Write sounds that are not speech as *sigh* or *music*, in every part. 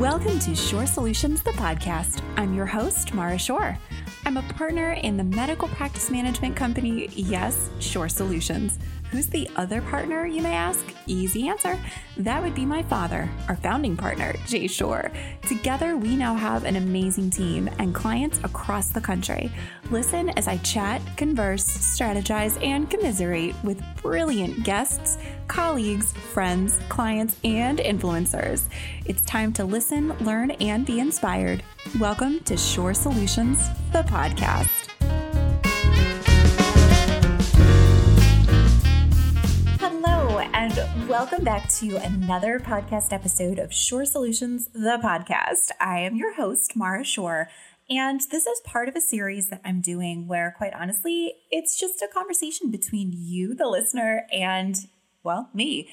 Welcome to Shore Solutions, the podcast. I'm your host, Mara Shore. I'm a partner in the medical practice management company, yes, Shore Solutions. Who's the other partner, you may ask? Easy answer. That would be my father, our founding partner, Jay Shore. Together, we now have an amazing team and clients across the country. Listen as I chat, converse, strategize, and commiserate with brilliant guests, colleagues, friends, clients, and influencers. It's time to listen, learn, and be inspired. Welcome to Shore Solutions, the podcast. And welcome back to another podcast episode of Shore Solutions, the podcast. I am your host, Mara Shore, and this is part of a series that I'm doing where, quite honestly, it's just a conversation between you, the listener, and, well, me.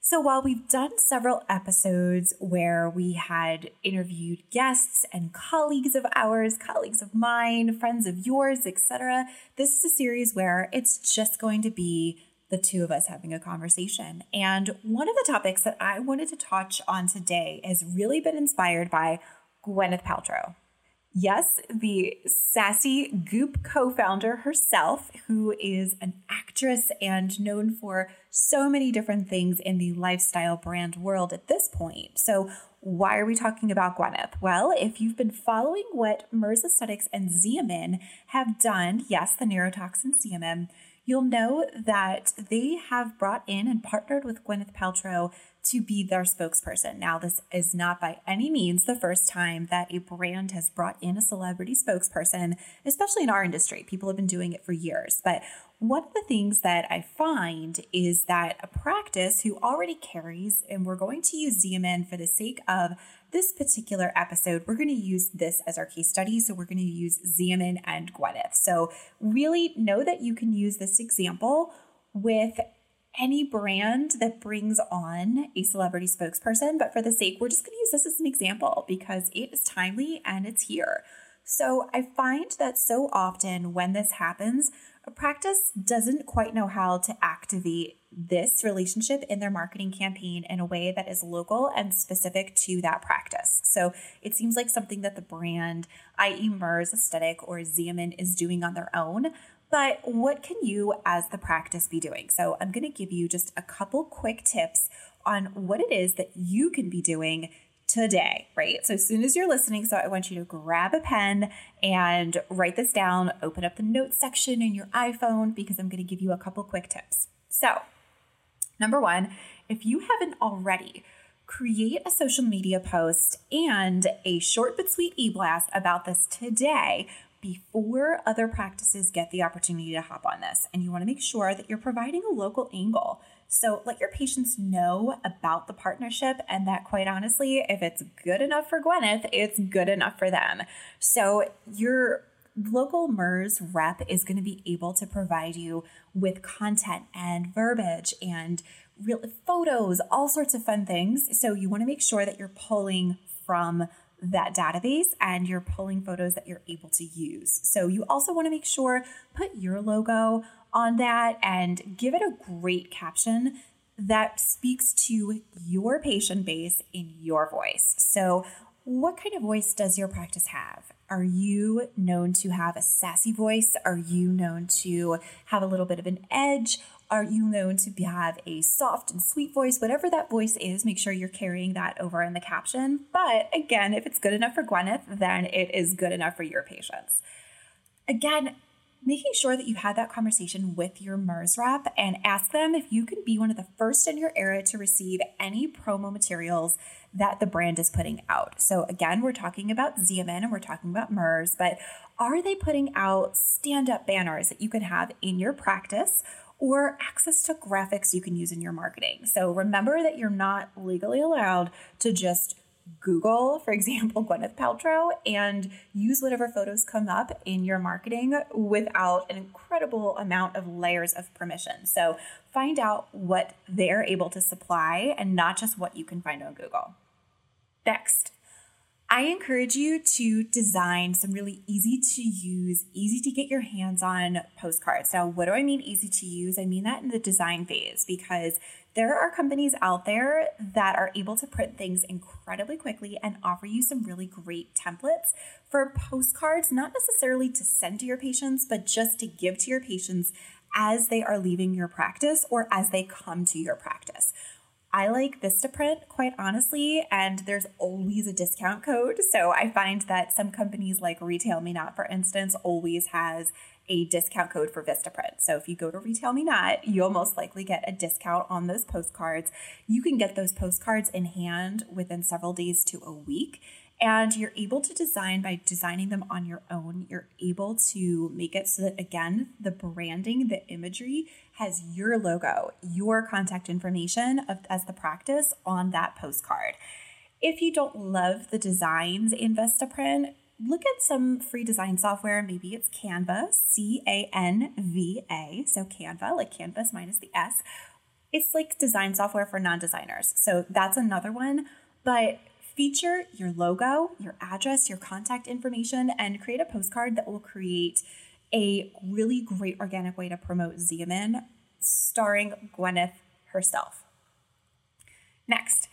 So, while we've done several episodes where we had interviewed guests and colleagues of ours, colleagues of mine, friends of yours, etc., this is a series where it's just going to be the two of us having a conversation. And one of the topics that I wanted to touch on today has really been inspired by Gwyneth Paltrow. Yes, the sassy Goop co founder herself, who is an actress and known for so many different things in the lifestyle brand world at this point. So, why are we talking about Gwyneth? Well, if you've been following what Merz Aesthetics and Xeomin have done, yes, the neurotoxin Xeomin, you'll know that they have brought in and partnered with Gwyneth Paltrow to be their spokesperson. Now, this is not by any means the first time that a brand has brought in a celebrity spokesperson, especially in our industry. People have been doing it for years. But one of the things that I find is that a practice who already carries, and we're going to use Xeomin for the sake of this particular episode, we're going to use this as our case study. So we're going to use Xeomin and Gwyneth. So really know that you can use this example with any brand that brings on a celebrity spokesperson. But for the sake, we're just going to use this as an example because it is timely and it's here. So I find that so often when this happens, a practice doesn't quite know how to activate this relationship in their marketing campaign in a way that is local and specific to that practice. So it seems like something that the brand, i.e., Merz Aesthetic or Xeomin, is doing on their own. But what can you, as the practice, be doing? So I'm going to give you just a couple quick tips on what it is that you can be doing today, right? So as soon as you're listening, so I want you to grab a pen and write this down, open up the notes section in your iPhone because I'm going to give you a couple quick tips. So, number 1, if you haven't already, create a social media post and a short but sweet e-blast about this today before other practices get the opportunity to hop on this. And you want to make sure that you're providing a local angle. So let your patients know about the partnership and that quite honestly, if it's good enough for Gwyneth, it's good enough for them. So your local Merz rep is going to be able to provide you with content and verbiage and real photos, all sorts of fun things. So you want to make sure that you're pulling from that database and you're pulling photos that you're able to use. So you also want to make sure put your logo on that and give it a great caption that speaks to your patient base in your voice. So what kind of voice does your practice have? Are you known to have a sassy voice? Are you known to have a little bit of an edge? Are you known to have a soft and sweet voice? Whatever that voice is, make sure you're carrying that over in the caption. But again, if it's good enough for Gwyneth, then it is good enough for your patients. Again, making sure that you had that conversation with your Merz rep and ask them if you can be one of the first in your area to receive any promo materials that the brand is putting out. So again, we're talking about Xeomin and we're talking about Merz, but are they putting out stand-up banners that you can have in your practice or access to graphics you can use in your marketing. So remember that you're not legally allowed to just Google, for example, *laughs* Gwyneth Paltrow and use whatever photos come up in your marketing without an incredible amount of layers of permission. So find out what they're able to supply and not just what you can find on Google. Next, I encourage you to design some really easy to use, easy to get your hands on postcards. Now, what do I mean easy to use? I mean that in the design phase because there are companies out there that are able to print things incredibly quickly and offer you some really great templates for postcards, not necessarily to send to your patients, but just to give to your patients as they are leaving your practice or as they come to your practice. I like Vistaprint, quite honestly, and there's always a discount code. So I find that some companies like Retail Me Not, for instance, always has a discount code for Vistaprint. So if you go to Retail Me Not, you'll most likely get a discount on those postcards. You can get those postcards in hand within several days to a week. And you're able to design by designing them on your own. You're able to make it so that, again, the branding, the imagery has your logo, your contact information of, as the practice on that postcard. If you don't love the designs in Vistaprint, look at some free design software. Maybe it's Canva, C A N V A. So Canva, like Canvas minus the S. It's like design software for non designers. So that's another one. But Feature your logo, your address, your contact information, and create a postcard that will create a really great organic way to promote Xeomin starring Gwyneth herself. Next,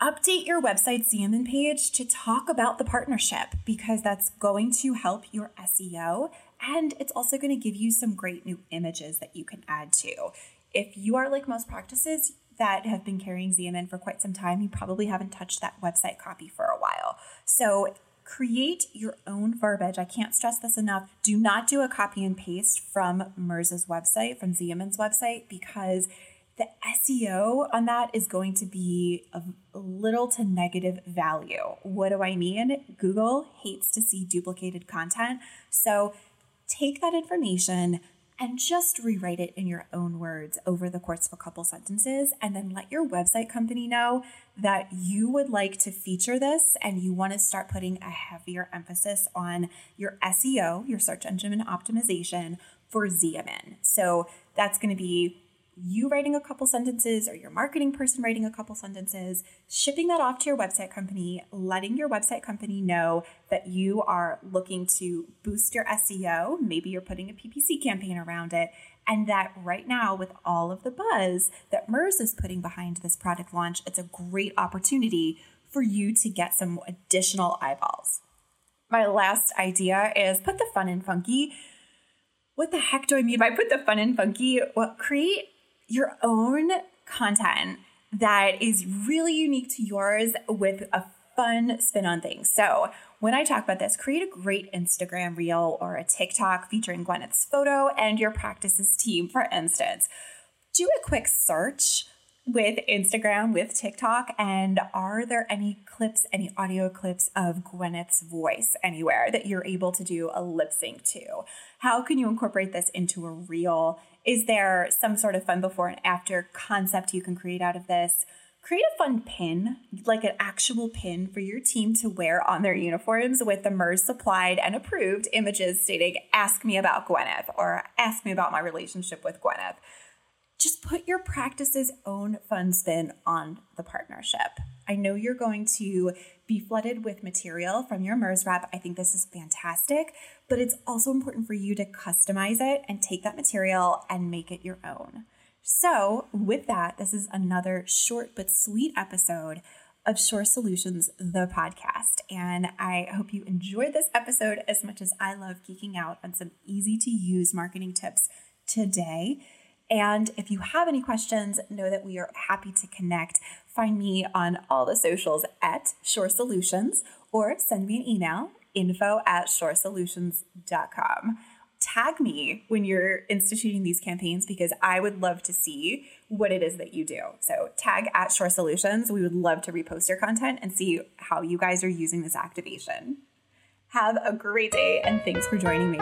update your website Xeomin page to talk about the partnership because that's going to help your SEO and it's also going to give you some great new images that you can add to. If you are like most practices, that have been carrying Xeomin for quite some time, you probably haven't touched that website copy for a while. So create your own verbiage. I can't stress this enough. Do not do a copy and paste from Merz's website, from Xeomin's website, because the SEO on that is going to be of little to negative value. What do I mean? Google hates to see duplicated content. So take that information, and just rewrite it in your own words over the course of a couple sentences. And then let your website company know that you would like to feature this and you want to start putting a heavier emphasis on your SEO, your search engine optimization for Xeomin. So that's going to be you writing a couple sentences or your marketing person writing a couple sentences, shipping that off to your website company, letting your website company know that you are looking to boost your SEO. Maybe you're putting a PPC campaign around it. And that right now, with all of the buzz that Merz is putting behind this product launch, it's a great opportunity for you to get some additional eyeballs. My last idea is put the fun and funky what the heck do I mean by put the fun and funky? Well, create your own content that is really unique to yours with a fun spin on things. So, when I talk about this, create a great Instagram reel or a TikTok featuring Gwyneth's photo and your practices team, for instance. Do a quick search with Instagram, with TikTok, and are there any clips, any audio clips of Gwyneth's voice anywhere that you're able to do a lip sync to? How can you incorporate this into a reel? Is there some sort of fun before and after concept you can create out of this? Create a fun pin, like an actual pin for your team to wear on their uniforms with the Merz supplied and approved images stating, Ask me about Gwyneth or Ask me about my relationship with Gwyneth just put your practice's own fun spin on the partnership. I know you're going to be flooded with material from your Merz rep. I think this is fantastic, but it's also important for you to customize it and take that material and make it your own. So, with that, this is another short but sweet episode of Shore Solutions, the podcast. And I hope you enjoyed this episode as much as I love geeking out on some easy to use marketing tips today. And if you have any questions, know that we are happy to connect. Find me on all the socials at Shore Solutions or send me an email info at shoresolutions.com. Tag me when you're instituting these campaigns because I would love to see what it is that you do. So, tag at Shore Solutions. We would love to repost your content and see how you guys are using this activation. Have a great day and thanks for joining me.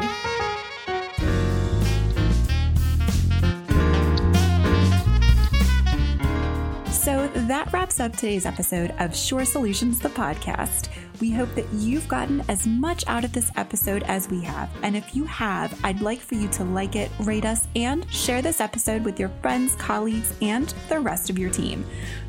That wraps up today's episode of Shore Solutions, the podcast. We hope that you've gotten as much out of this episode as we have. And if you have, I'd like for you to like it, rate us, and share this episode with your friends, colleagues, and the rest of your team.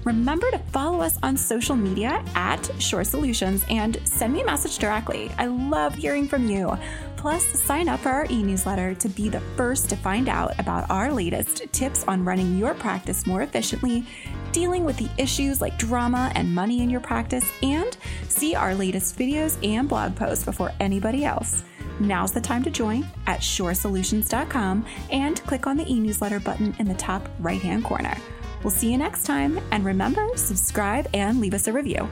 Remember to follow us on social media at Shore Solutions and send me a message directly. I love hearing from you. Plus, sign up for our e newsletter to be the first to find out about our latest tips on running your practice more efficiently, dealing with the issues like drama and money in your practice, and see our latest videos and blog posts before anybody else. Now's the time to join at shoresolutions.com and click on the e newsletter button in the top right hand corner. We'll see you next time, and remember, subscribe and leave us a review.